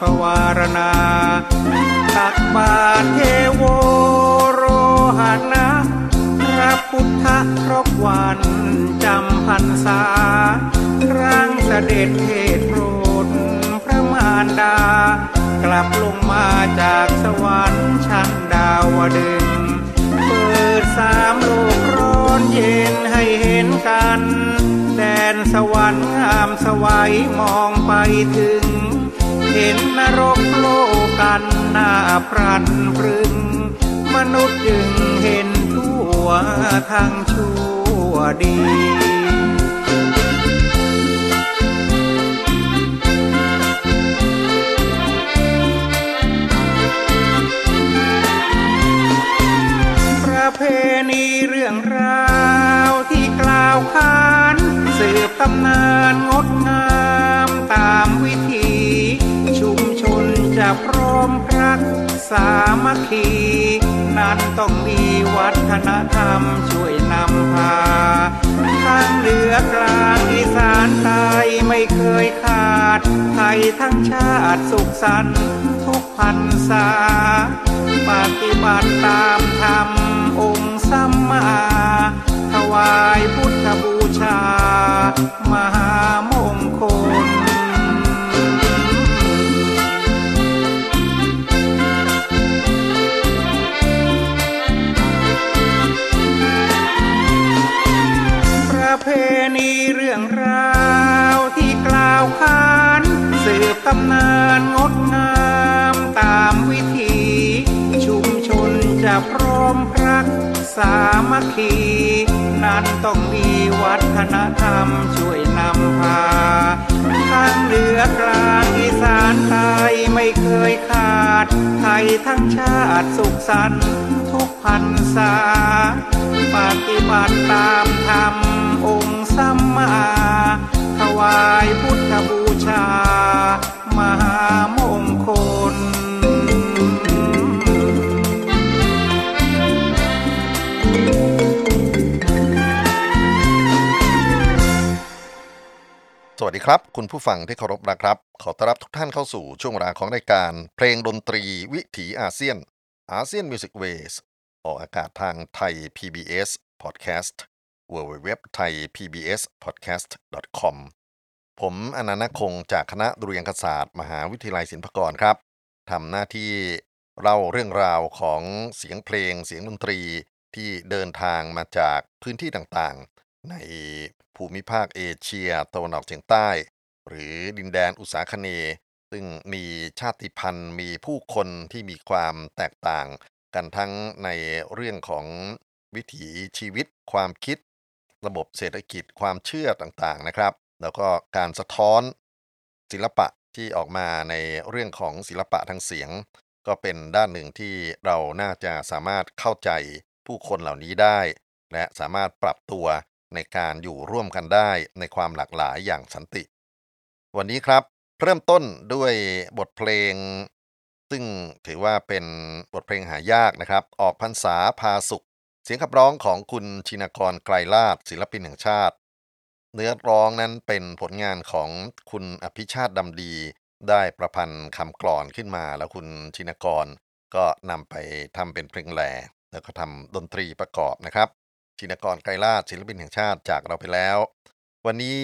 ปวารณา ตักบาทเทโวโรหานะพระพุทธครบวันจำพรรษา ร่างเสด็จเทศโปรดพระมารดา กลับลงมาจากสวรรค์ชั้นดาวดึง เปิดสามโลกร้อนเย็นให้เห็นกัน แดนสวรรค์งามสวัยมองไปถึง เห็นนรกโลกันหน้าพรันพรึง มนุษย์จึงเห็นทั่วทางชั่วดีเพณีเรื่องราวที่กล่าวขาน สืบตำนานงดงามตามวิธี พร้อมรักสามัคคี นั้นต้องมีวัฒนธรรมช่วยนำพาทางเหนือกลางอีสานใต้ไม่เคยขาด ไทยทั้งชาติสุขสันต์ทุกพันษา ปฏิบัติตามธรรมองค์สัมมา ถวายพุทธบูชามหาม บตำนานงดงามตามวิธีชุมชนจะพร้อมรักสามัคคี นั้นต้องมีวัฒนธรรมช่วยนำพาทางเหนือกลางอีสานใต้ไม่เคยขาด ไทยทั้งชาติสุขสันต์ทุกพันษา ปฏิบัติตามธรรมองค์สัมมาถวายพุทธบูชา ดีครับ คุณผู้ฟังที่เคารพนะครับ ขอต้อนรับทุกท่านเข้าสู่ช่วงเวลาของรายการ เพลงดนตรีวิถีอาเซียน ASEAN Music Wayสออกอากาศทางไทย PBS Podcast w w w t h a i PBS Podcast com ผมอนันต์คงจากคณะดุเรียนศาสตร์ มหาวิทยาลัยศิลปากรครับทำหน้าที่เล่าเรื่องราวของเสียงเพลงเสียงดนตรีที่เดินทางมาจากพื้นที่ต่างๆ ใน ภูมิภาคเอเชียตะวันออกเฉียงใต้ หรือดินแดนอุษาคเน ซึ่งมีชาติพันธุ์มีผู้คนที่มีความแตกต่างกันทั้งในเรื่องของวิถีชีวิต ความคิด ระบบเศรษฐกิจความเชื่อต่างๆนะครับ แล้วก็การสะท้อนศิลปะที่ออกมาในเรื่องของศิลปะทางเสียง ก็เป็นด้านหนึ่งที่เราน่าจะสามารถเข้าใจผู้คนเหล่านี้ได้ และสามารถปรับตัว ในการอยู่ร่วมกันได้ในความหลากหลายอย่างสันติ วันนี้ครับเริ่มต้นด้วยบทเพลง ซึ่งถือว่าเป็นบทเพลงหายากนะครับ ออกพรรษาพาสุข เสียงขับร้องของคุณชินกรไกรลาศศิลปินแห่งชาติ เนื้อร้องนั้นเป็นผลงานของคุณอภิชาติดำดี ได้ประพันธ์คำกลอนขึ้นมา แล้วคุณชินกรก็นำไปทำเป็นเพลงแหล่แล้วก็ทำดนตรีประกอบนะครับ ชินกรไกรลาศศิลปินแห่งชาติจากเราไปแล้ว วันนี้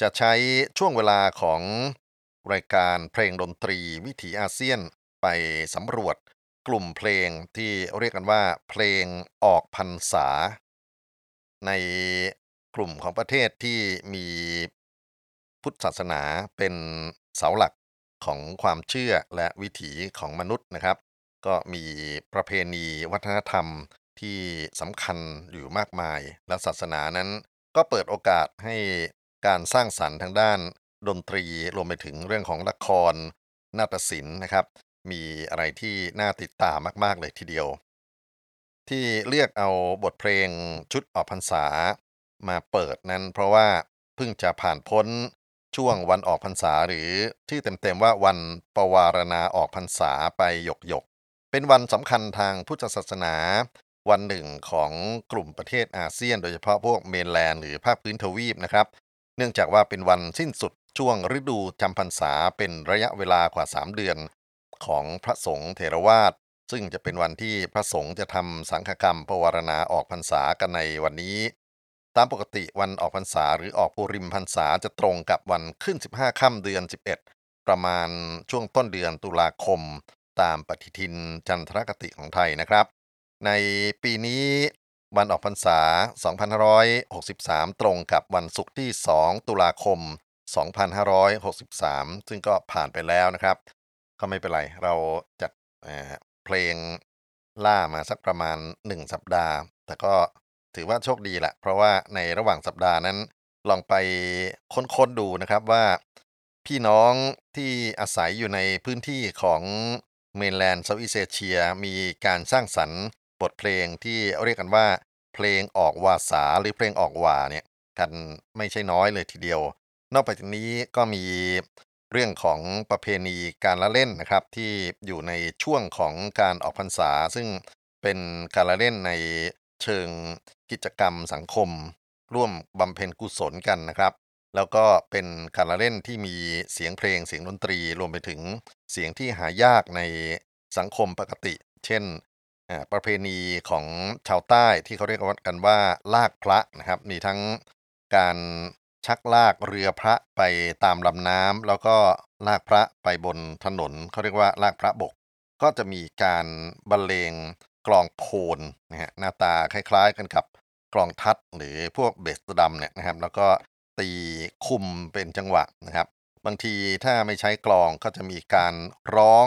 จะใช้ช่วงเวลาของรายการเพลงดนตรีวิถีอาเซียนไปสำรวจกลุ่มเพลงที่เรียกกันว่า เพลงออกพรรษา ในกลุ่มของประเทศที่มีพุทธศาสนาเป็นเสาหลักของความเชื่อและวิถีของมนุษย์นะครับ ก็มีประเพณีวัฒนธรรม ที่สำคัญอยู่มากมาย และศาสนานั้นก็เปิดโอกาสให้การสร้างสรรค์ทางด้านดนตรีรวมไปถึงเรื่องของละครนาฏศิลป์นะครับ มีอะไรที่น่าติดตามมาก ๆ เลยทีเดียว ที่เลือกเอาบทเพลงชุดออกพรรษามาเปิดนั้น เพราะว่าเพิ่งจะผ่านพ้นช่วงวันออกพรรษาหรือที่เต็ม ๆ ว่าวันปวารณาออกพรรษาไปหยกหยกเป็นวันสำคัญทางพุทธศาสนา วันหนึ่งของกลุ่มประเทศอาเซียน โดยเฉพาะพวกเมนแลนด์หรือภาคพื้นทวีปนะครับ เนื่องจากว่าเป็นวันสิ้นสุดช่วงฤดูจำพรรษาเป็นระยะเวลากว่า 3 เดือนของพระสงฆ์เถรวาทซึ่งจะเป็นวันที่พระสงฆ์จะทำสังฆกรรมปวารณาออกพรรษากันในวันนี้ ตามปกติวันออกพรรษาหรือออกปุริมพรรษาจะตรงกับวันขึ้น 15ค่ำเดือน 11 ประมาณช่วงต้นเดือนตุลาคม ตามปฏิทินจันทรคติของไทยนะครับ ในปีนี้วันออกพรรษา 2563 ตรงกับวันศุกร์ที่ 2 ตุลาคม 2563 ซึ่งก็ผ่านไปแล้วนะครับ ก็ไม่เป็นไร เราจัดเพลงล่ามาสักประมาณ 1 สัปดาห์ แต่ก็ถือว่าโชคดีแหละ เพราะว่าในระหว่างสัปดาห์นั้น ลองไปค้นๆดูนะครับว่า พี่น้องที่อาศัยอยู่ในพื้นที่ของเมนแลนด์เซาท์อีเอเชียมีการสร้างสรรค์ บทเพลงที่เรียกกันว่า เพลงออกวาสาหรือเพลงออกวาเนี่ยกันไม่ใช่น้อยเลยทีเดียว นอกจากนี้ก็มีเรื่องของประเพณีการละเล่นนะครับ ที่อยู่ในช่วงของการออกพรรษา ซึ่งเป็นการละเล่นในเชิงกิจกรรมสังคม ร่วมบำเพ็ญกุศลกันนะครับ แล้วก็เป็นการละเล่นที่มีเสียงเพลงเสียงดนตรีรวมไปถึงเสียงที่หายากในสังคมปกติ เช่น ประเพณีของชาวใต้ที่เขาเรียกกันว่าลากพระนะครับ มีทั้งการชักลากเรือพระไปตามลำน้ำแล้วก็ลากพระไปบนถนนเขาเรียกว่าลากพระบก ก็จะมีการบรรเลงกลองโพนนะฮะหน้าตาคล้ายๆกันกับกลองทัดหรือพวกเบสดำเนี่ยนะครับ แล้วก็ตีคุมเป็นจังหวะนะครับ บางทีถ้าไม่ใช้กลองก็จะมีการร้อง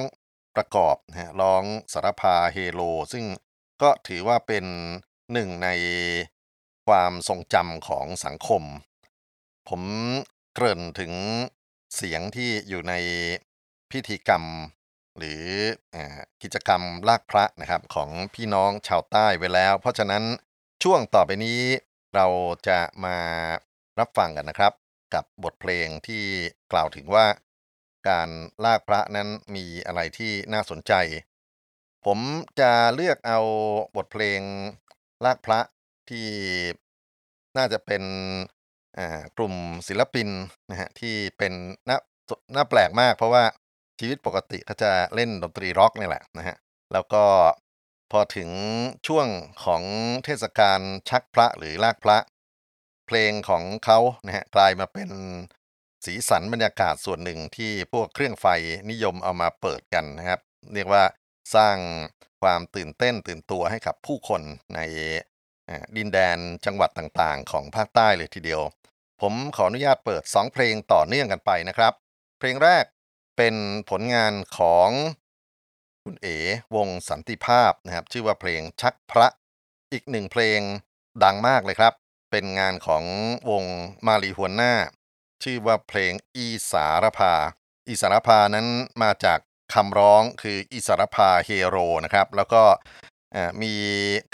ประกอบนะฮะร้องสารพาเฮโล ซึ่งก็ถือว่าเป็นหนึ่งในความทรงจำของสังคม ผมเกริ่นถึงเสียงที่อยู่ในพิธีกรรม หรืออกิจกรรมลากพระนะครับของพี่น้องชาวใต้ไว้แล้ว เพราะฉะนั้นช่วงต่อไปนี้เราจะมารับฟังกันนะครับ กับบทเพลงที่กล่าวถึงว่า การลากพระนั้นมีอะไรที่น่าสนใจ ผมจะเลือกเอาบทเพลงลากพระที่น่าจะเป็นกลุ่มศิลปินนะฮะที่เป็นน่าน่าแปลกมาก เพราะว่าชีวิตปกติเขาจะเล่นดนตรีร็อกนี่แหละนะฮะแล้วก็พอถึงช่วงของเทศกาลชักพระหรือลากพระ เพลงของเขานะฮะกลายมาเป็น สีสันบรรยากาศส่วนหนึ่งที่พวกเครื่องไฟนิยมเอามาเปิดกันนะครับ เรียกว่าสร้างความตื่นเต้นตื่นตัวให้กับผู้คนในดินแดนจังหวัดต่างๆ ของภาคใต้เลยทีเดียว ผมขออนุญาตเปิด 2 เพลงต่อเนื่องกันไปนะครับ เพลงแรกเป็นผลงานของคุณเอ๋วงสันติภาพนะครับ ชื่อว่าเพลงชักพระ อีกหนึ่งเพลงดังมากเลยครับ เป็นงานของวงมารีหัวหน้า ชื่อว่าเพลงอีสารพา อีสารพานั้นมาจากคำร้องคืออีสารพาเฮโร่นะครับ แล้วก็มี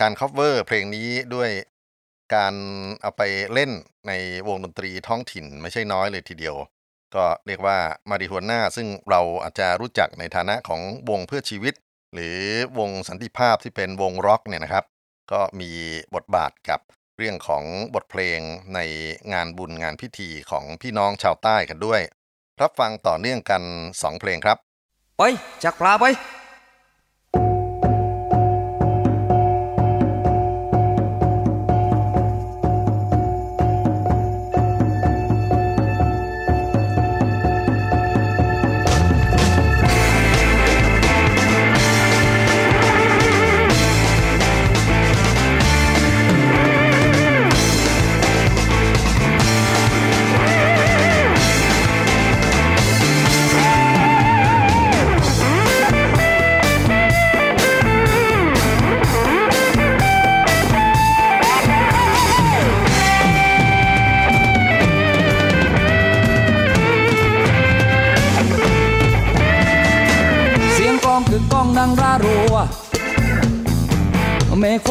การ cover เพลงนี้ด้วยการเอาไปเล่นในวงดนตรีท้องถิ่นไม่ใช่น้อยเลยทีเดียว ก็เรียกว่ามาลีฮวนน่าซึ่งเราอาจจะรู้จักในฐานะของวงเพื่อชีวิต หรือวงสันติภาพที่เป็นวงร็อกเนี่ยนะครับ ก็มีบทบาทกับ เรื่องของบทเพลงในงานบุญงานพิธีของพี่น้องชาวใต้กันด้วย รับฟังต่อเนื่องกัน2เพลงครับ ไปจากปลาไป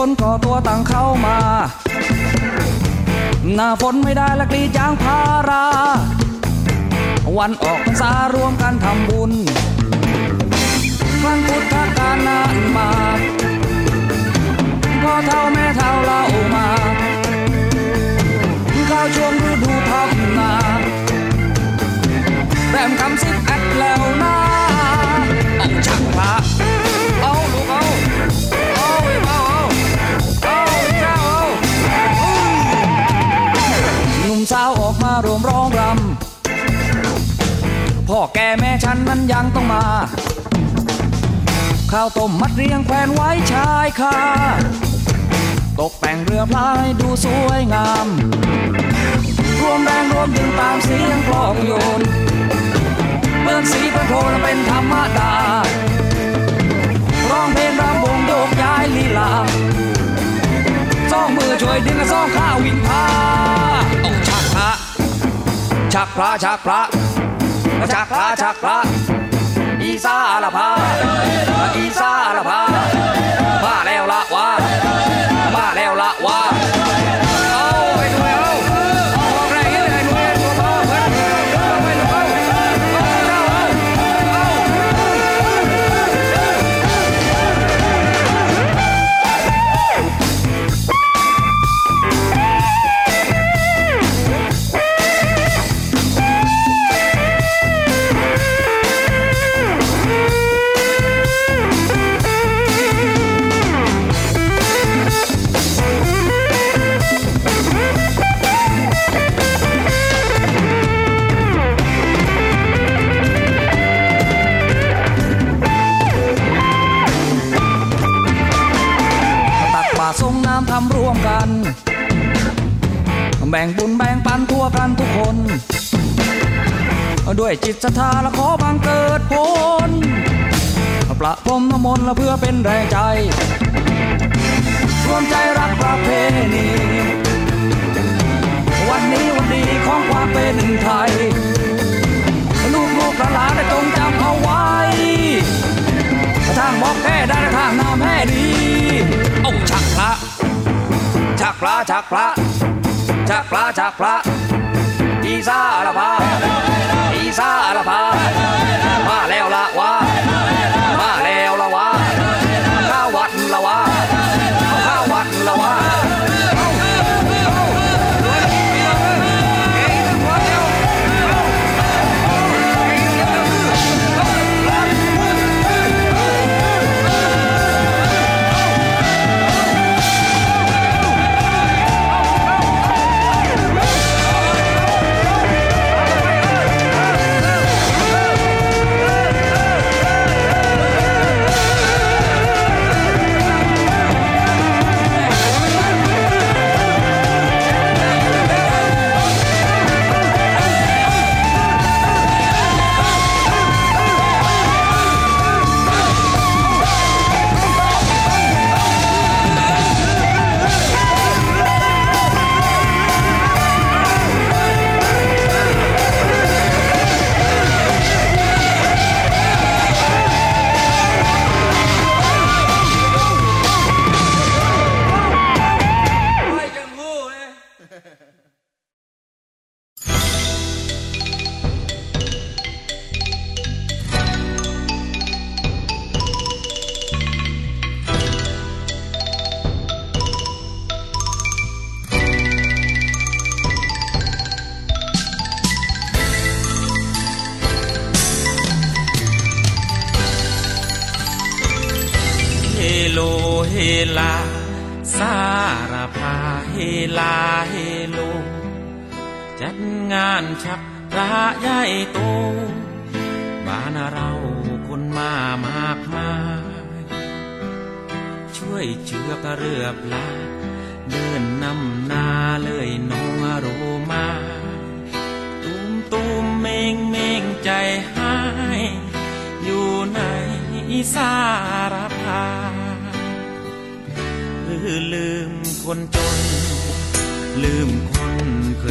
นก่อตัวต่างเข้ามา หน้าฝนไม่ได้ละกรีจางพารา วันออกพรรษารวมกันทำบุญครั้งพุทธกาลนานมาพ่อเท่าแม่เท่าเล่ามาเข้าช่วงฤดูทำนาแรมคำสิบแอดแล้วนะเอา แก่แม่ฉันนั้นยังต้องมา ข้าวต้มมัดเรียงแขวนไว้ชายคาตกแต่งเรือพลายดูสวยงาม รวมแรงรวมดึงตามเสียงกลองโยนเมือสีประโทนเป็นธรรมดา ร้องเพลงรำวงโยกย้ายลีลาซ่องมือช่วยดึงซ่องข้าววิ่งพาเอาชักพระชักพระชักพระ ชักพระชักพระอีสาละพาอีสาละพามาแล้วละวามาแล้วละว่า ด้วยจิตศรัทธาและขอบังเกิดผลประพรมน้ำมนต์และเพื่อเป็นแรงใจรวมใจรักประเพณีวันนี้วันดีของความเป็นไทยลูกลูกหลานๆได้จงจำเอาไว้ทางบอกแค่ได้ทางน้ำแห่ดีเอาชักพระชักพระชักพระชักพระชักพระอีสาละพา สาละพามาแล้วละว่า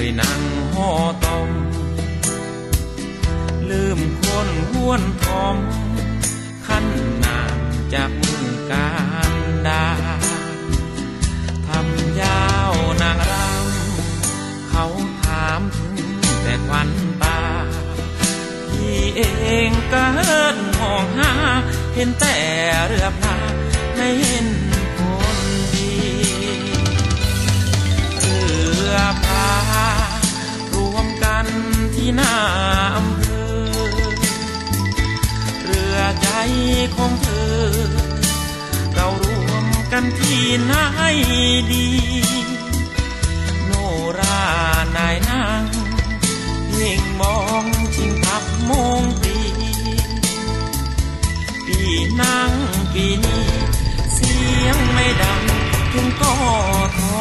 ยนั่งห่อตอมลืมคนห้วนทอม ขั้นนามจากมืองการดาทำยาวนางรำเขาถามถึงแต่ควันตา พี่เองก็เฮินมองหา เห็นแต่เรือพาไม่เห็นคนดีเรือ ที่หน้าอำเภอ เรือใจของเธอ เรารวมกันที่ไหนดี โนรานายนางเพ่งมองชิงพับมงปีปีนั่งปีนี้เสียงไม่ดังถึงก็ทอ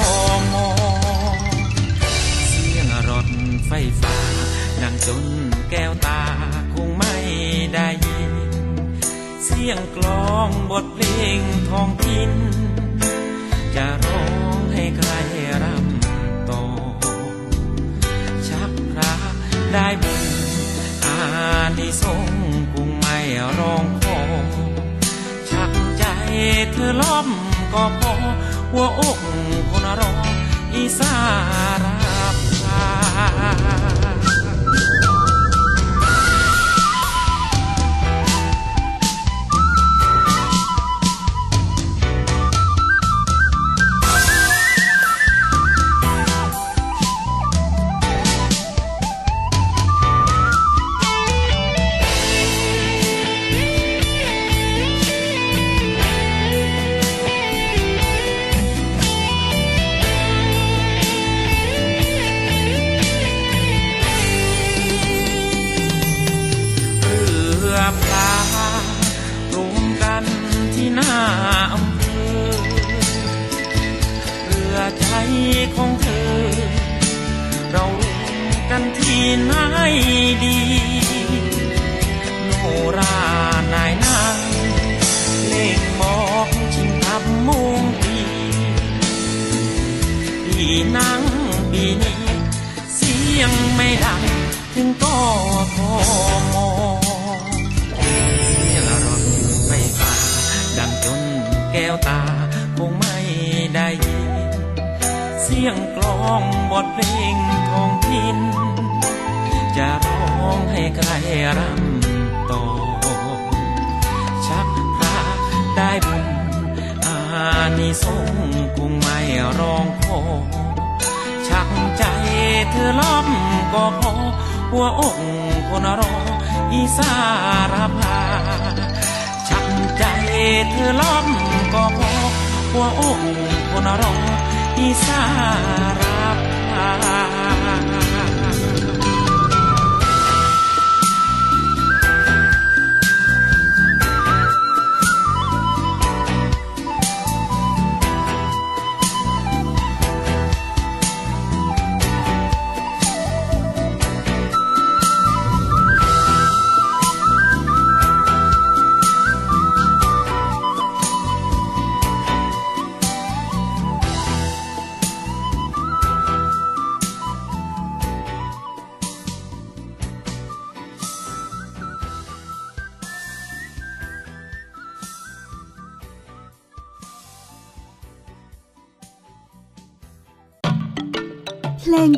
มอเสียงรถไฟฟ้า จนแก้วตาคงไม่ได้ยิน เสียงกลองบทเพลงทองถิ่นจะร้องให้ใครรำต่อ ชักพระได้บุญอานิสงคงไม่ร้องขอชักใจเธอล้อมก็พอหัวอกคนรออีสาราพา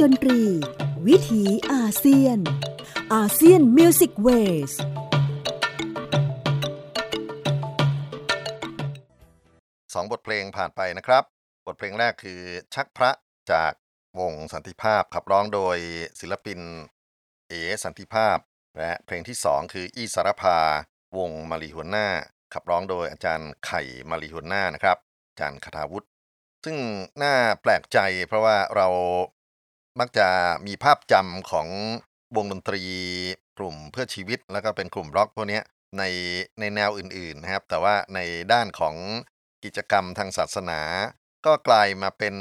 ดนตรี วิถีอาเซียน ASEAN Music Waysสองบทเพลงผ่านไปนะครับ บทเพลงแรกคือชักพระจากวงสันติภาพขับร้องโดยศิลปินเอสันติภาพ และเพลงที่สองคืออีสารพาวงมาลีฮวนน่า ขับร้องโดยอาจารย์ไข่มาลีฮวนน่านะครับ อาจารย์คาถาวุฒิซึ่งน่าแปลกใจเพราะว่าเรา มักจะมีภาพจำของวงดนตรีกลุ่มเพื่อชีวิต แล้วก็เป็นกลุ่มร็อกพวกนี้ในในแนวอื่นๆนะครับ แต่ว่าในด้านของกิจกรรมทางศาสนา ก็กลายมาเป็น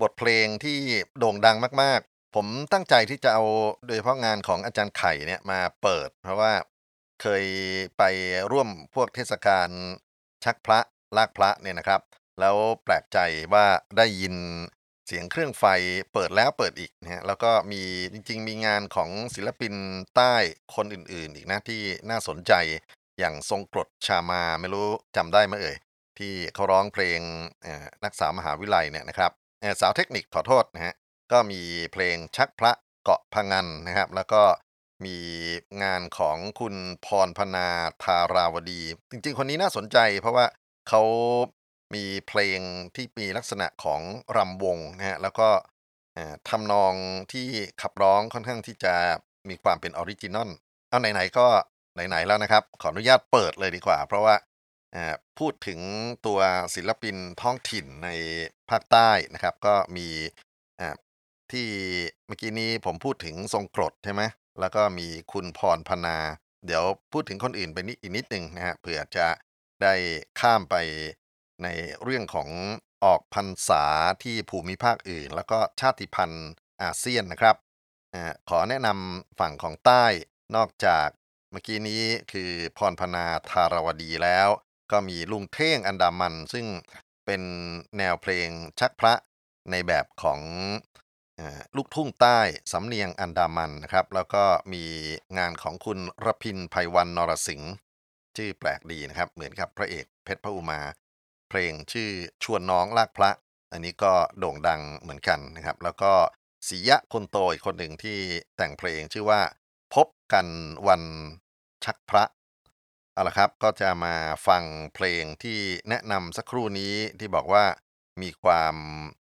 บทเพลงที่โด่งดังมาก ๆ ผมตั้งใจที่จะเอาโดยเฉพาะงานของอาจารย์ไข่เนี่ยมาเปิด เพราะว่าเคยไปร่วมพวกเทศกาลชักพระลากพระเนี่ยนะครับ แล้วแปลกใจว่าได้ยิน เสียงเครื่องไฟเปิดแล้วเปิดอีกนะฮะแล้วก็มีจริง ๆ มีงานของศิลปินใต้คนอื่น ๆ อีกนะที่น่าสนใจอย่างทรงกรดชามาไม่รู้จำได้ไหมเอ่ย ที่เขาร้องเพลงนักศึกษามหาวิทยาลัยเนี่ยนะครับสาวเทคนิคขอโทษนะฮะก็มีเพลงชักพระเกาะพะงันนะครับ แล้วก็มีงานของคุณพรพนาธาราวดี จริง ๆ คนนี้น่าสนใจเพราะว่าเขา มีเพลงที่มีลักษณะของรำวงนะฮะแล้วก็ทำนองที่ขับร้องค่อนข้างที่จะมีความเป็น original เอาไหนๆก็ไหนๆแล้วนะครับ ขออนุญาตเปิดเลยดีกว่า เพราะว่าพูดถึงตัวศิลปินท้องถิ่นในภาคใต้นะครับ ก็มีที่เมื่อกี้นี้ผมพูดถึงทรงกรดใช่ไหมแล้วก็มีคุณพรพนา เดี๋ยวพูดถึงคนอื่นไปนิดอีกนิดหนึ่งนะฮะเผื่อจะได้ข้ามไป ในเรื่องของออกพรรษาที่ภูมิภาคอื่น แล้วก็ชาติพันธุ์อาเซียนนะครับอขอแนะนำฝั่งของใต้นอกจากเมื่อกี้นี้คือพรพนาธารวดีแล้ว ก็มีลุงเท่งอันดามัน ซึ่งเป็นแนวเพลงชักพระในแบบของลูกทุ่งใต้สำเนียงอันดามันนะครับ แล้วก็มีงานของคุณรพินไพวันนรสิงห์ชื่อแปลกดีนะครับ เหมือนกับพระเอกเพชรพระอุมา เพลงชื่อชวนน้องลากพระ อันนี้ก็โด่งดังเหมือนกันนะครับ แล้วก็ศิยะคนโตอีกคนหนึ่งที่แต่งเพลงชื่อว่า พบกันวันชักพระเอาละครับก็จะมาฟังเพลงที่แนะนำสักครู่นี้ที่บอกว่ามีความ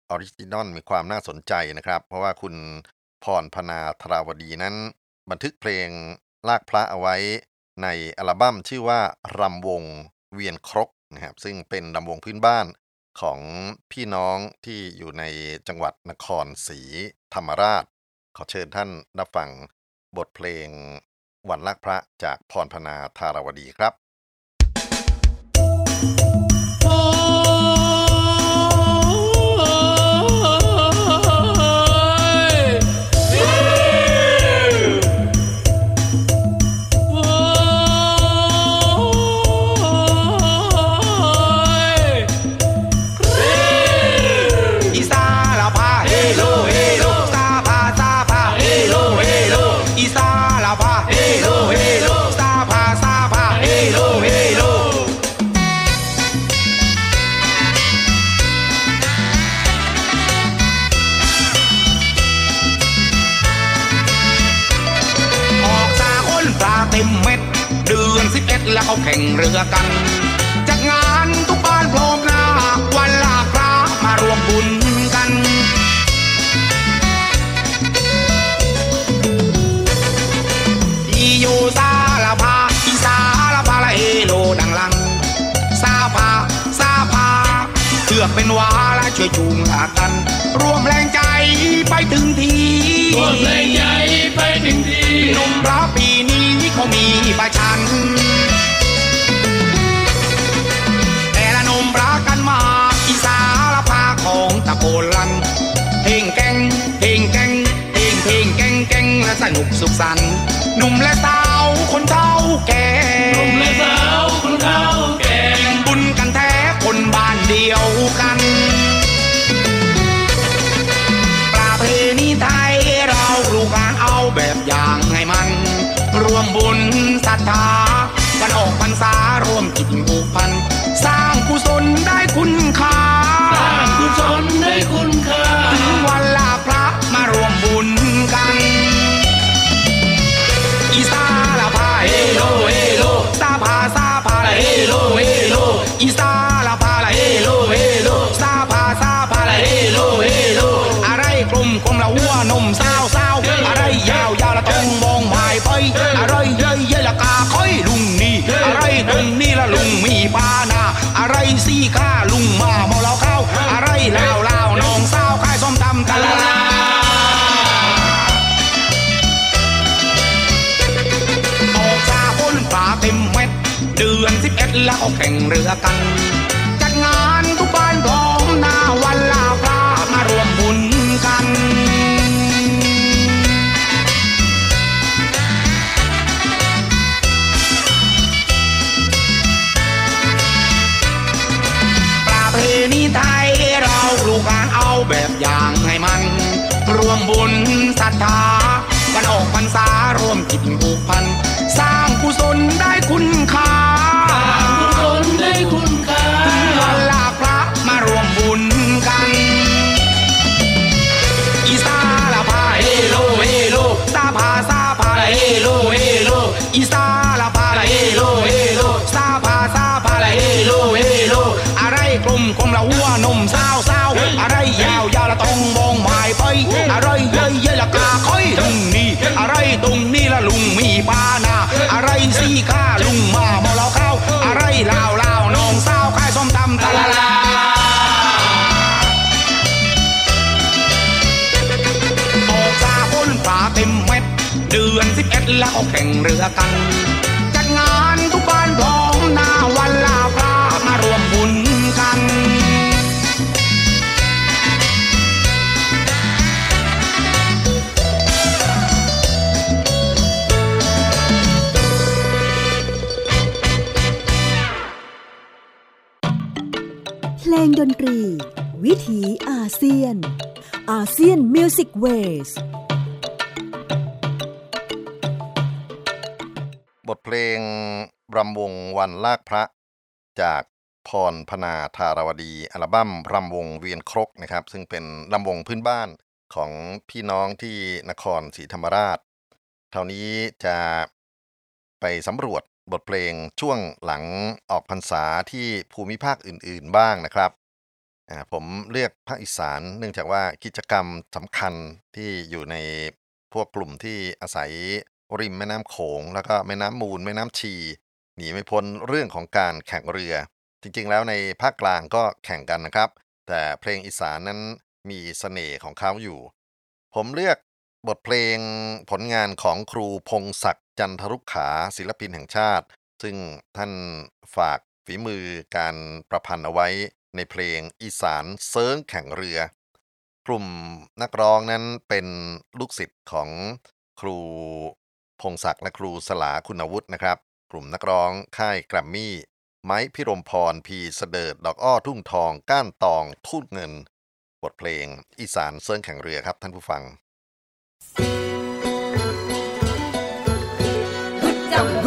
original มีความน่าสนใจนะครับ เพราะว่าคุณพรพนาธราวดีนั้น บันทึกเพลงลากพระเอาไว้ในอัลบั้มชื่อว่ารำวงเวียนครก นะครับซึ่งเป็นรำวงพื้นบ้านของพี่น้องที่อยู่ในจังหวัดนครศรีธรรมราช ขอเชิญท่านรับฟังบทเพลงวันลากพระจากพรพนาธารวดีครับ เขาแข่งเรือกันจากงานทุกบ้านพร้อมหน้าวันลาพระมารวมบุญกัน อีโยซาลาพาอีซาลาพาละเอโลดังลังซาพาซาพาเชือกเป็นวาและช่วยจูงหากันรวมแรงใจไปถึงทีรวมแรงใหญ่ไปถึงที่หนุ่มพระปีนี้เขามีประชัน สนุกสุขสันต์หนุ่มและสาวคนเฒ่าแก่หนุ่มและสาวคนเฒ่าแก่บุญกันแท้คนบ้านเดียวกันประเพณีไทยเราลูกหลานเอาแบบอย่างให้มัน รวมบุญศรัทธากันออกพรรษารวมจิตผูกพัน สิบเอ็ดแขาแข่งเรือกัน จัดงานทุกบ้านพร้อมหน้าวันลาพระมารวมบุญกันประเพณีไทยเราลูกหลานเอาแบบอย่างให้มัน รวมบุญศรัทธากันออกพรรษารวมจิตผูกพันส ไรตรงนี้ละลุงมีปานาอะไรสี่ข้าลุงมาบอเหล้าเข้า อะไรลาวลาวน้องสาวขายส้มตำตะลาลาออกซาพ้นป่าเต็มเม็ดเดือนสิบเอ็ดแล้วเขาแข่งเรือกัน งดนตรี วิถีอาเซียน ASEAN Music Waysบทเพลงรำวงวันลากพระ จากพรพนาธารวดี อัลบั้มรำวงเวียนครกนะครับ ซึ่งเป็นรำวงพื้นบ้านของพี่น้องที่นครศรีธรรมราชเท่านี้จะไปสำรวจ บทเพลงช่วงหลังออกพรรษาที่ภูมิภาคอื่นๆบ้างนะครับ ผมเลือกภาคอีสานเนื่องจากว่ากิจกรรมสำคัญที่อยู่ในพวกกลุ่มที่อาศัยริมแม่น้ำโขง แล้วก็แม่น้ำมูลแม่น้ำชี หนีไม่พ้นเรื่องของการแข่งเรือ จริงๆแล้วในภาคกลางก็แข่งกันนะครับ แต่เพลงอีสานนั้นมีเสน่ห์ของเขาอยู่ ผมเลือกบทเพลงผลงานของครูพงศักดิ์ จันทรุกขาศิลปินแห่งชาติ ซึ่งท่านฝากฝีมือการประพันธ์เอาไว้ในเพลงอีสานเซิร์งแข่งเรือ กลุ่มนักร้องนั้นเป็นลูกศิษย์ของครูพงศักดิ์และครูสลาคุณวุฒินะครับ กลุ่มนักร้องค่ายแกรมมี่ ไม้พิรมพรพีเสดิดดอกอ้อทุ่งทอง ก้านตองทุ่นเงิน บทเพลงอีสานเซิร์งแข่งเรือครับท่านผู้ฟังจัง หุ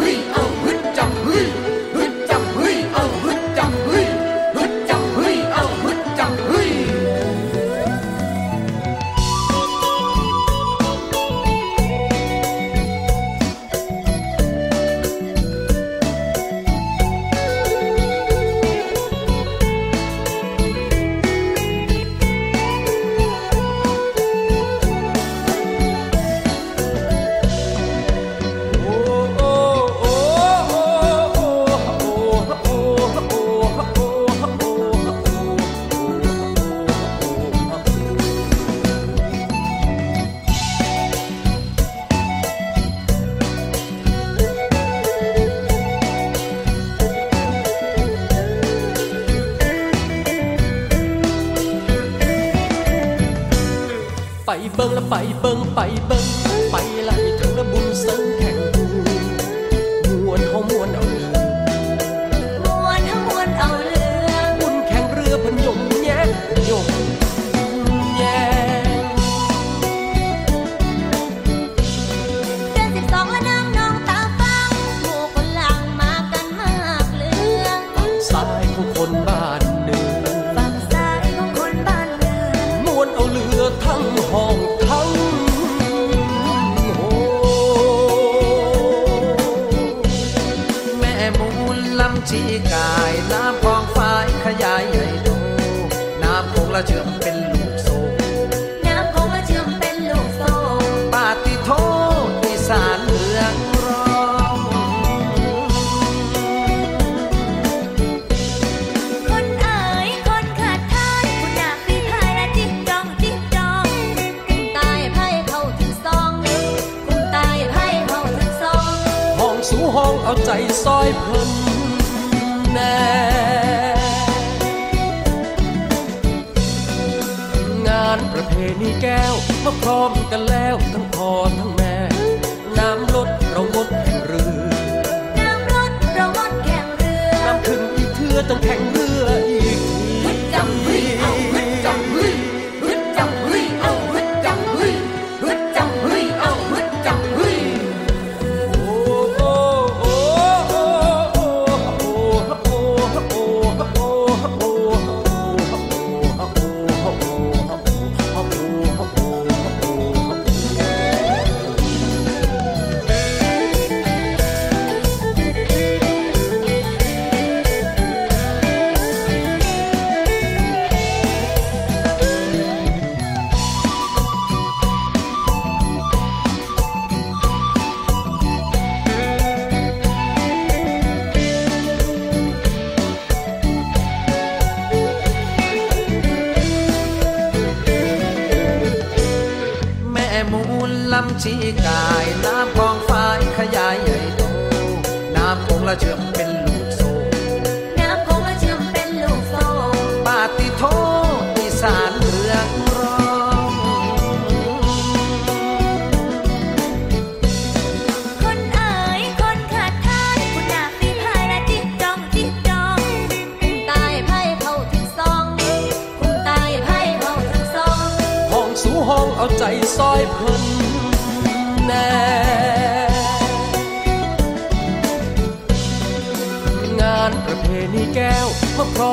ชีกาย น้ำกองฟ้ายขยายใหญ่โต น้ำคงละเชื่อม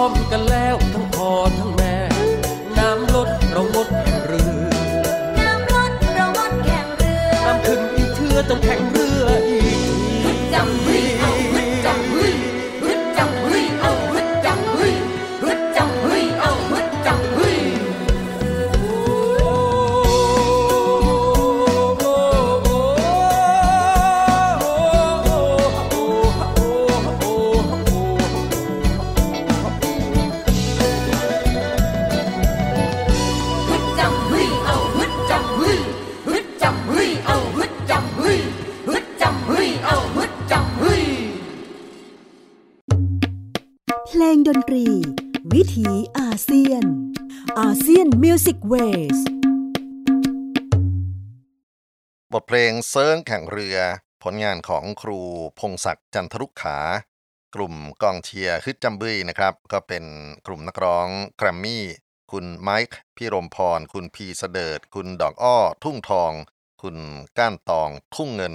มาพร้อมกันแล้วทั้งพ่อทั้งแม่ น้ำลดเรางดแข่งเรือ น้ำรถเรางดแข่งเรือ น้ำขึ้นอีกเทือต้องแข่งเรืออี เซิร์งแข่งเรือ ผลงานของครูพงศักดิ์จันทรุกขา กลุ่มกองเชียร์ฮึดจัมบุ้ยนะครับ ก็เป็นกลุ่มนักร้องแกรมมี่ คุณไมค์พี่รมพร คุณพีเสดิด คุณดอกอ้อ ทุ่งทอง คุณก้านตองทุ่งเงิน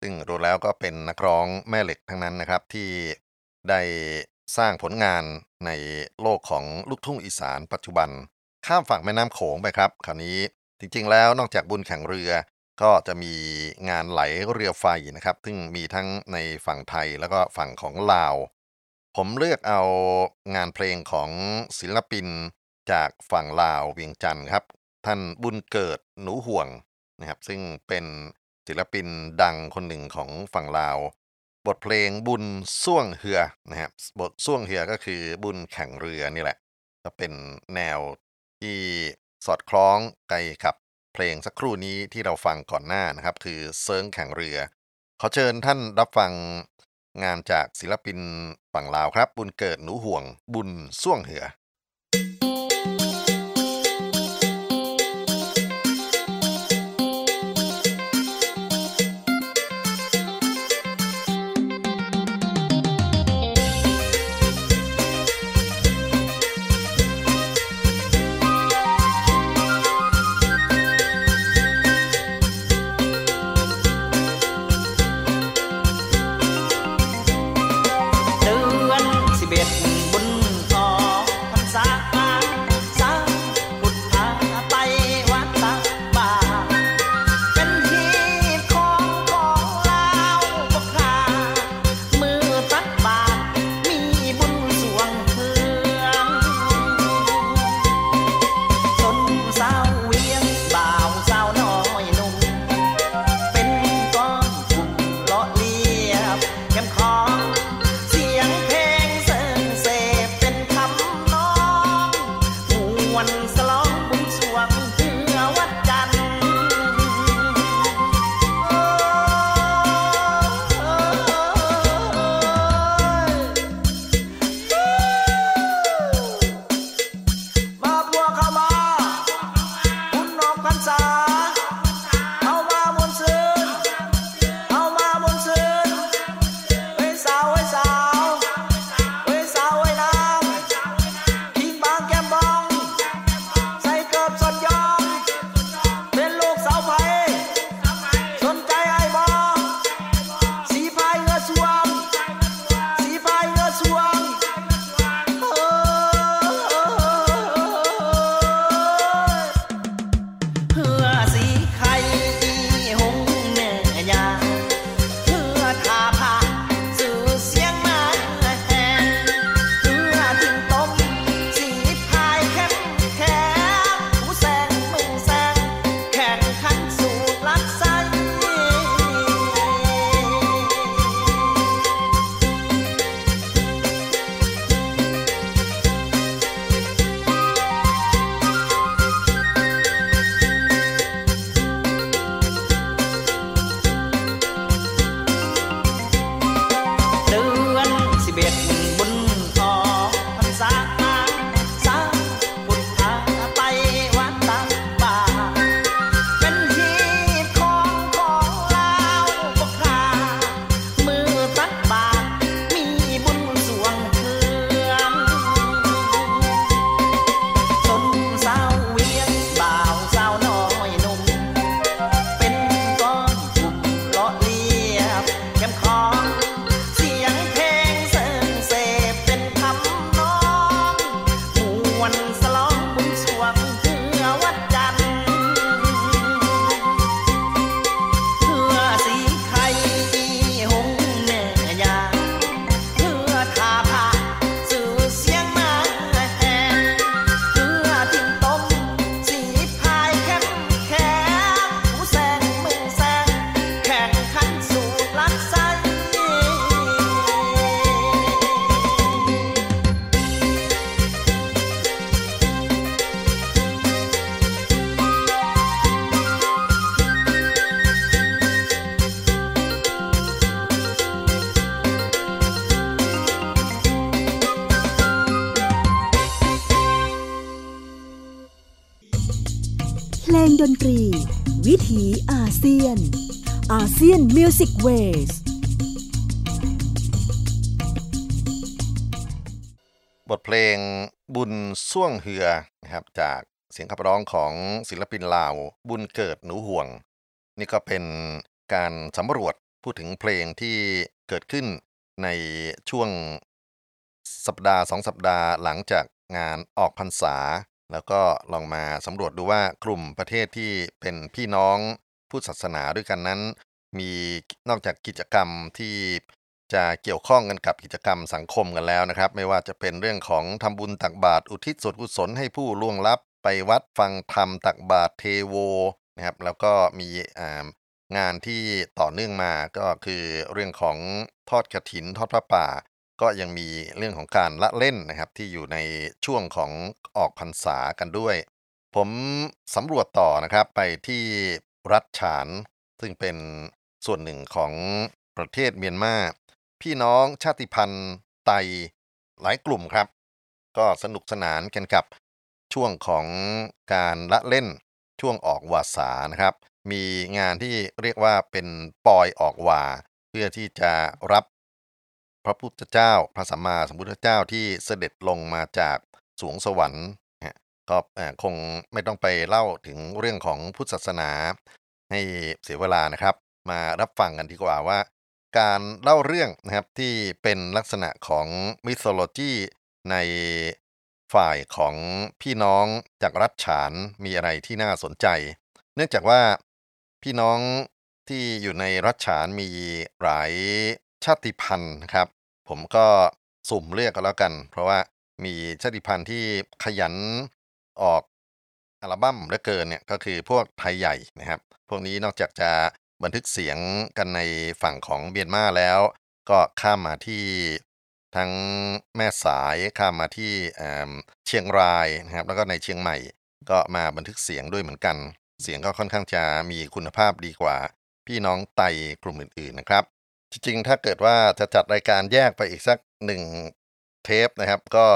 ซึ่งรู้แล้วก็เป็นนักร้องแม่เหล็กทั้งนั้นนะครับที่ได้สร้างผลงานในโลกของลูกทุ่งอีสานปัจจุบัน ข้ามฝั่งแม่น้ำโขงไปครับ คราวนี้จริงๆแล้วนอกจากบุญแข่งเรือ ก็จะมีงานไหลเรือไฟนะครับ ซึ่งมีทั้งในฝั่งไทยแล้วก็ฝั่งของลาว ผมเลือกเอางานเพลงของศิลปินจากฝั่งลาวเวียงจันทร์ครับ ท่านบุญเกิดหนูห่วงนะครับ ซึ่งเป็นศิลปินดังคนหนึ่งของฝั่งลาว บทเพลงบุญส่วงเหือนะครับ บทส่วงเหือก็คือบุญแข่งเรือนี่แหละ ก็เป็นแนวที่สอดคล้องไกลกับ เพลงสักครู่นี้ที่เราฟังก่อนหน้านะครับ คือเซิร์งแข่งเรือ ขอเชิญท่านรับฟังงานจากศิลปินฝั่งลาวครับ บุญเกิดหนูห่วง บุญส่วงเหือ เหือนะครับจากเสียงขับร้องของศิลปินลาว บุญเกิดหนูห่วง นี่ก็เป็นการสำรวจพูดถึงเพลงที่เกิดขึ้นในช่วงสัปดาห์สองสัปดาห์หลังจากงานออกพรรษา แล้วก็ลองมาสำรวจดูว่ากลุ่มประเทศที่เป็นพี่น้องพุทธศาสนาด้วยกันนั้น มีนอกจากกิจกรรมที่ จะเกี่ยวข้องกันกับกิจกรรมสังคมกันแล้วนะครับ ไม่ว่าจะเป็นเรื่องของทำบุญตักบาตรอุทิศส่วนกุศลให้ผู้ล่วงลับ ไปวัดฟังธรรมตักบาตรเทโวนะครับแล้วก็มีงานที่ต่อเนื่องมาก็คือเรื่องของทอดกระถินทอดพระป่า ก็ยังมีเรื่องของการละเล่นนะครับที่อยู่ในช่วงของออกพรรษากันด้วย ผมสำรวจต่อนะครับไปที่รัฐฉาน ซึ่งเป็นส่วนหนึ่งของประเทศเมียนมา พี่น้องชาติพันธุ์ไตหลายกลุ่มครับ ก็สนุกสนานกันกับช่วงของการละเล่นช่วงออกวาสานะครับ มีงานที่เรียกว่าเป็นปอยออกวา เพื่อที่จะรับพระพุทธเจ้าพระสัมมาสัมพุทธเจ้าที่เสด็จลงมาจากสวงสวรรค์ก็คงไม่ต้องไปเล่าถึงเรื่องของพุทธศาสนา ให้เสียเวลานะครับ มารับฟังกันดีกว่าว่า การเล่าเรื่องนะครับที่เป็นลักษณะของมิโ h โลจีในฝ่ายของพี่น้องจากรัฐฉานมีอะไรที่น่าสนใจ เนื่องจากว่าพี่น้องที่อยู่ในรัฐฉานมีหลายชาติพันธุ์นะครับ ผมก็สุ่มเลือกกันแล้วกัน เพราะว่ามีชาติพันธุ์ที่ขยันออกอัลบั้มเหลือเกินเนี่ยก็คือพวกไทยใหญ่นะครับ พวกนี้นอกจากจะ บันทึกเสียงกันในฝั่งของเมียนมาแล้ว ก็ข้ามมาที่ทั้งแม่สายข้ามมาที่เชียงรายนะครับแล้วก็ในเชียงใหม่ ก็มาบันทึกเสียงด้วยเหมือนกัน เสียงก็ค่อนข้างจะมีคุณภาพดีกว่า พี่น้องไตกลุ่มอื่นๆนะครับ จริงๆ ถ้าเกิดว่าจะจัดรายการแยกไปอีกสักหนึ่งเทปนะครับ ก็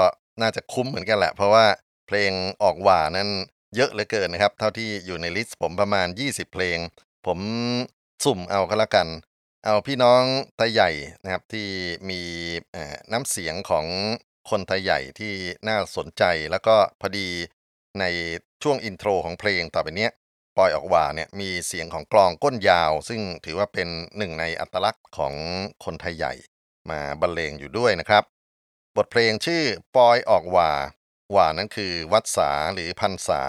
น่าจะคุ้มเหมือนกันแหละ เพราะว่าเพลงออกหว่านั้นเยอะเหลือเกินนะครับ เท่าที่อยู่ในลิสต์ผมประมาณ 20 เพลง ผม สุ่มเอาก็แล้วกัน เอาพี่น้องไทยใหญ่นะครับที่มีน้ำเสียงของคนไทยใหญ่ที่น่าสนใจแล้วก็พอดีในช่วง intro ของเพลงต่อไปเนี้ยปอยออกว่าเนี่ยมีเสียงของกลองก้นยาว ซึ่งถือว่าเป็นหนึ่งในอัตลักษณ์ของคนไทยใหญ่มาบรรเลงอยู่ด้วยนะครับ บทเพลงชื่อปอยออกว่าว่านั้นคือวัดสาหรือพรรษา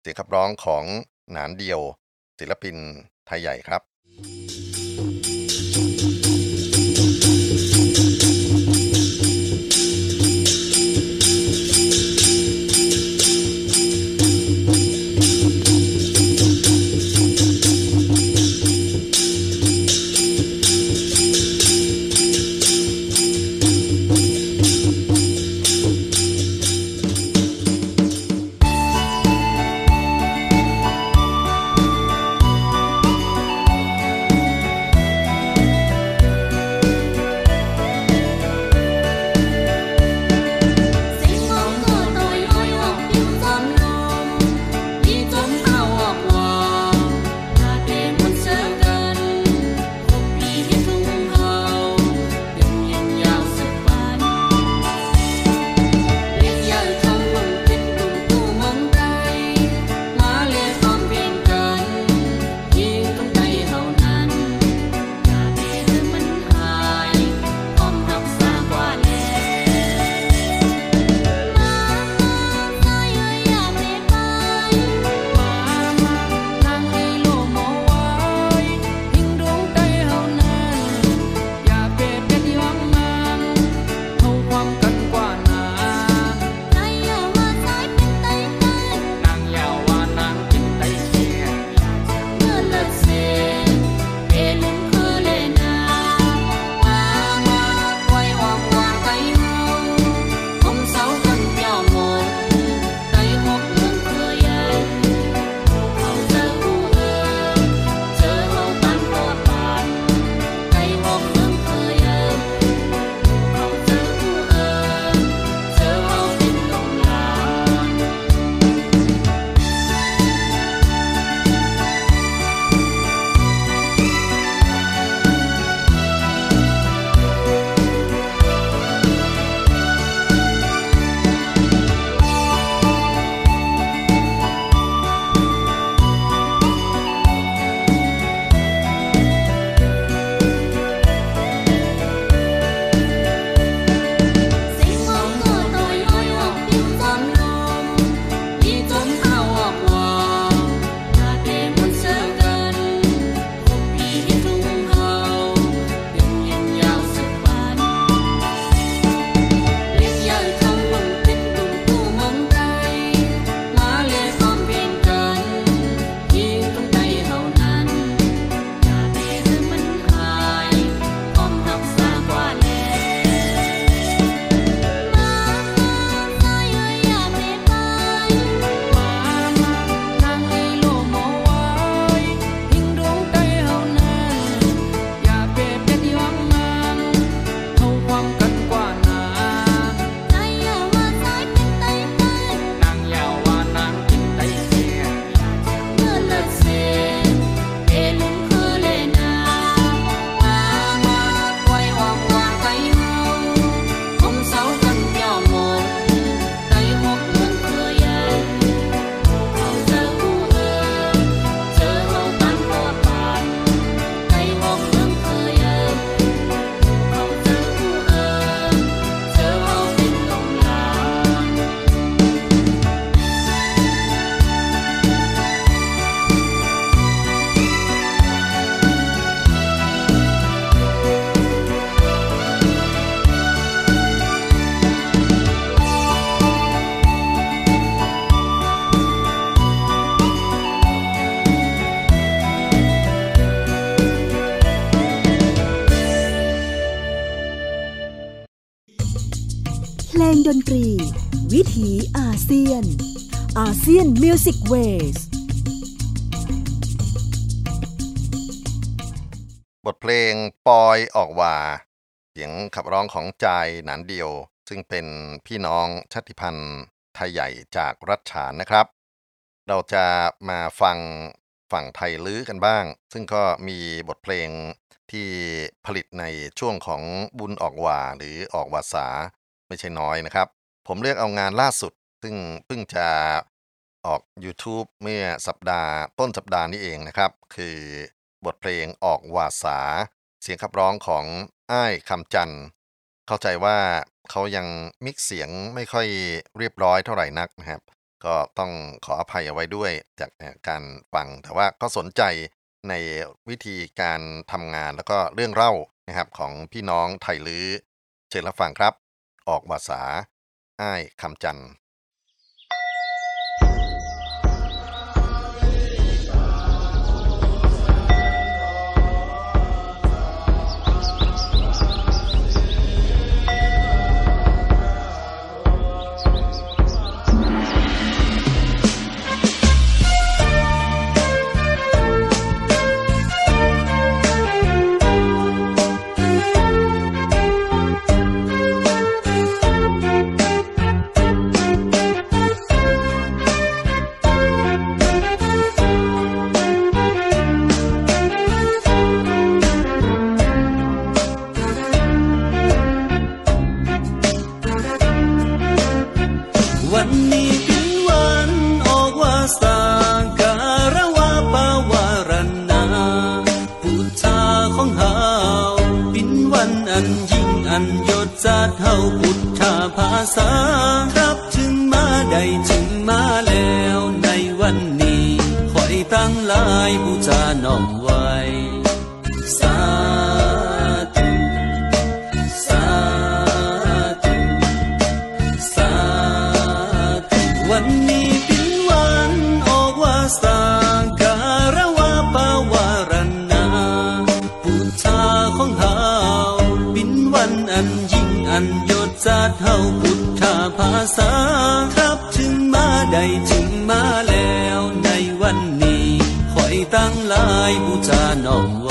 เสียงขับร้องของหนานเดียว ศิลปินไทยใหญ่ครับ เดนตรี วิถีอาเซียน อาเซียนมิวสิกเวสบทเพลงปอยออกว่าเสียงขับร้องของจายหนานเดียว ซึ่งเป็นพี่น้องชาติพันธุ์ไทยใหญ่จากรัชฉานนะครับ เราจะมาฟังฝั่งไทยลื้อกันบ้าง ซึ่งก็มีบทเพลงที่ผลิตในช่วงของบุญออกว่าหรือออกวาสา ไม่ใช่น้อยนะครับ ผมเลือกเอางานล่าสุด ซึ่งเพิ่งจะออก YouTube เมื่อสัปดาห์ต้นสัปดาห์นี้เองนะครับ คือบทเพลงออกวาสา เสียงขับร้องของอ้ายคำจันทร์เข้าใจว่าเขายังมิกเสียงไม่ค่อยเรียบร้อยเท่าไหร่นักนะครับ ก็ต้องขออภัยเอาไว้ด้วยจากการฟัง แต่ว่าก็สนใจในวิธีการทำงานแล้วก็เรื่องเล่านะครับของพี่น้องไทยลื้อเชิญรับฟังครับ ออกภาษาอ้ายคำจันทร์วัน พุทธาภาษารับถึงมาได้ถึง สาษาครับถึงมาได้ถึงมาแล้วในวันนี้คอยตั้งหลายบูชาน้อม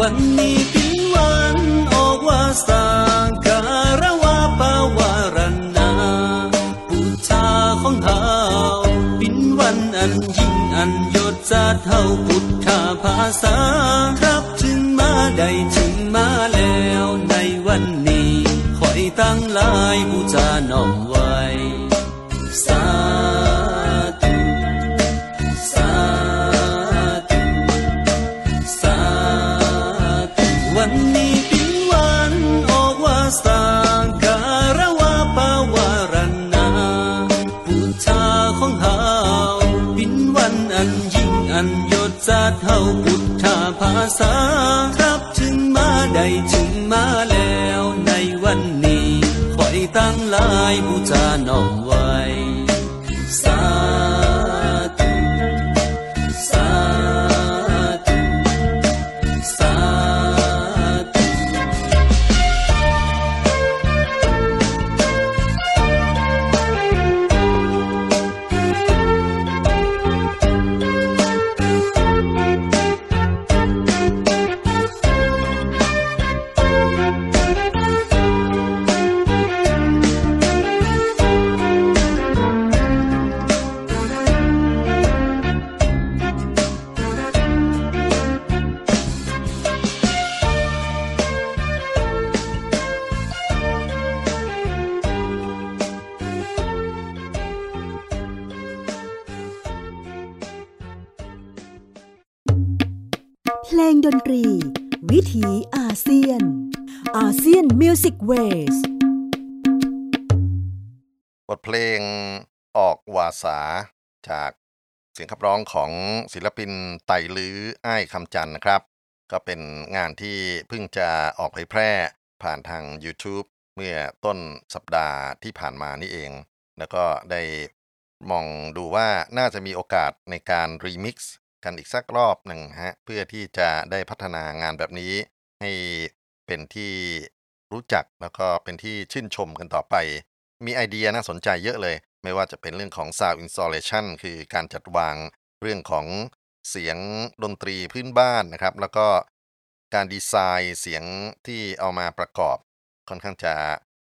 วันนี้เป็นวันออกว่าสางการวาปาวารันนาพุทธาของเฮาเป็นวันอันยิ่งอันยศจัดเฮาพุทธาภาษาครับถึงมาได้ถึงมาแล้วในวันนี้คอยตั้งหลายบูชาน้อม สาษาครับถึงมาได้ถึงมาแล้วในวันนี้คอยตั้งหลายบูชาน้อมไว้ นตรี วิถีอาเซียน ASEAN Music Waysบทเพลงออกวาสาจากเสียงขับร้องของศิลปินไตลื้ออ้ายคำจันนะครับ ก็เป็นงานที่เพิ่งจะออกเผยแพร่ผ่านทาง YouTube เมื่อต้นสัปดาห์ที่ผ่านมานี่เอง แล้วก็ได้มองดูว่าน่าจะมีโอกาสในการรีมิกซ์ กันอีกสักรอบหนึ่งฮะเพื่อที่จะได้พัฒนางานแบบนี้ ให้เป็นที่รู้จักแล้วก็เป็นที่ชื่นชมกันต่อไป มีไอเดียน่าสนใจเยอะเลย ไม่ว่าจะเป็นเรื่องของ Sound Installation คือการจัดวางเรื่องของเสียงดนตรีพื้นบ้านนะครับ แล้วก็การดีไซน์เสียงที่เอามาประกอบ ค่อนข้างจะ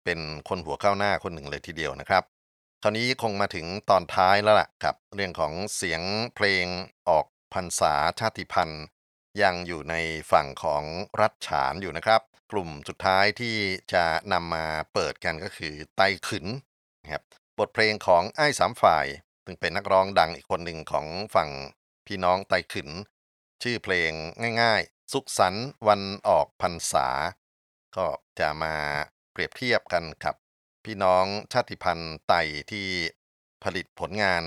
เป็นคนหัวก้าวหน้าคนหนึ่งเลยทีเดียวนะครับ คราวนี้คงมาถึงตอนท้ายแล้วล่ะครับ เรื่องของเสียงเพลงออก พรรษาชาติพันธุ์ ยังอยู่ในฝั่งของรัฐฉานอยู่นะครับ กลุ่มสุดท้ายที่จะนำมาเปิดกันก็คือไตขืนนะครับบทเพลงของไอ้สามฝ่าย ซึ่งเป็นนักร้องดังอีกคนหนึ่งของฝั่งพี่น้องไตขืนชื่อเพลงง่ายๆ สุขสันต์วันออกพรรษา ก็จะมาเปรียบเทียบกันกับพี่น้องชาติพันธุ์ไตที่ผลิตผลงาน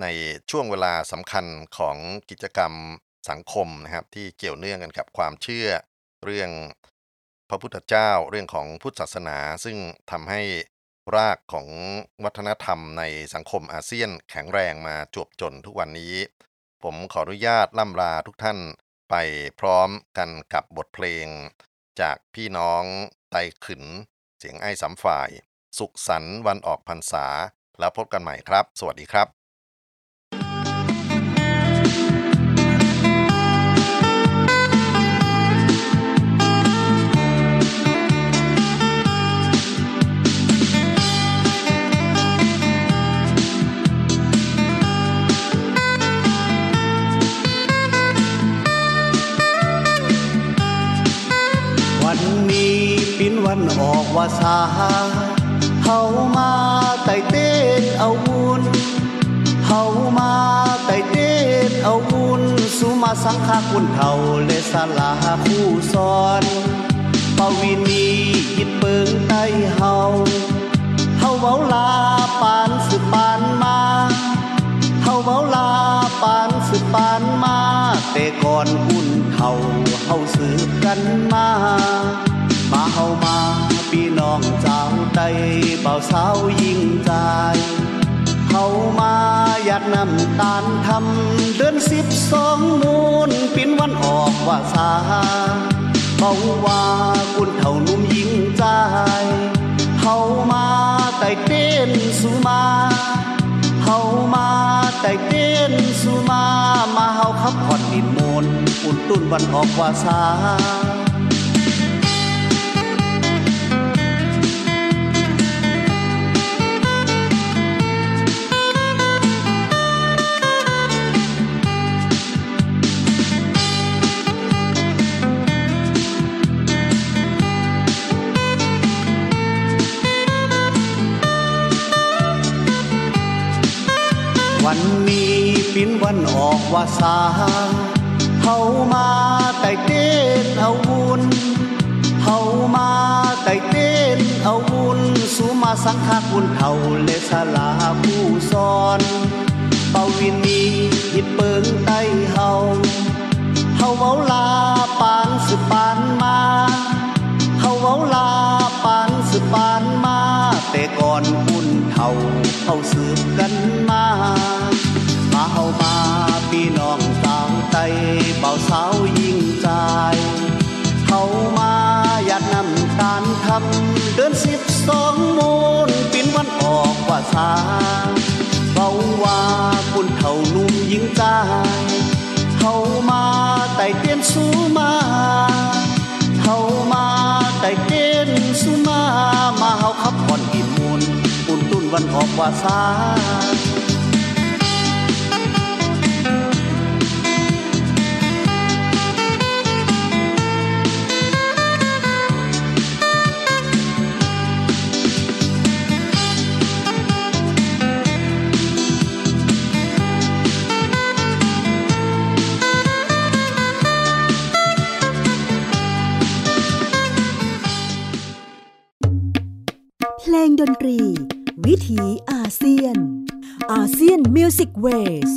ในช่วงเวลาสำคัญของกิจกรรมสังคมนะครับที่เกี่ยวเนื่องกันกับความเชื่อเรื่องพระพุทธเจ้าเรื่องของพุทธศาสนา ซึ่งทำให้รากของวัฒนธรรมในสังคมอาเซียนแข็งแรงมาจวบจนทุกวันนี้ ผมขออนุญาตล่ำลาทุกท่านไปพร้อมกันกับบทเพลง จากพี่น้องไตขืน เสียงไอ้สามฝ่าย สุขสันต์วันออกพรรษา แล้วพบกันใหม่ครับ สวัสดีครับ ปินวันออกว่าสาเฮามาไต่เต้นเอาบุญเฮามาไต่เต้นเอาบุญสุมาสังฆาคุณเฒ่าและสลาผู้สอนปวินียิดเปิงใต้เฮาเฮาเว้าลาปานสืบปานมาเฮาเว้าลาปานสืบปานมา แต่ก่อนอุ่นเฮาเฮาสืบกันมา มาเฮามาพี่น้องเจ้าไตเบาสาวยิ่งใจเฮามาอยากนำตาลทำเดือนสิบสองมูลปินวันออกว่าสาเบาว่ากุนเท่านุ่มยิ่งใจเฮามาไต่เต้นสุมาเฮามาไต่เต้นสุมามาเฮาขับผ่อนดินมนอุ่นตุ้นวันออกว่าสา วันนี้ปินวันออกว่าสาเฮามาไต่เต้นเอาบุญเฮามาไต่เต้นเอาบุญสุมาสังฆาคุณเฒ่าและสลาผู้สอนเปวินีหิดเปิงใต้เฮาเฮาเว้าลาปานสืบปานมาเฮาเว้าลาปานสืบปาน แต่ก่อนอุ่นเท่าเฮาสืบกันมา มาเฮามาพี่น้องสาวไตเบาสาวยิ่งใจเฮามาอยากนำตาลทำเดือนสิบสองมูลปินวันออกว่าสาเบาว่าคุณเท่านุ่มยิ่งใจเฮามาไต่เตียนสูมาเฮามาไต่เต้นสุมามาเฮาขับผ่อน วันออกว่าสา ถีอาเซียนอาเซียนมิวสิกเวส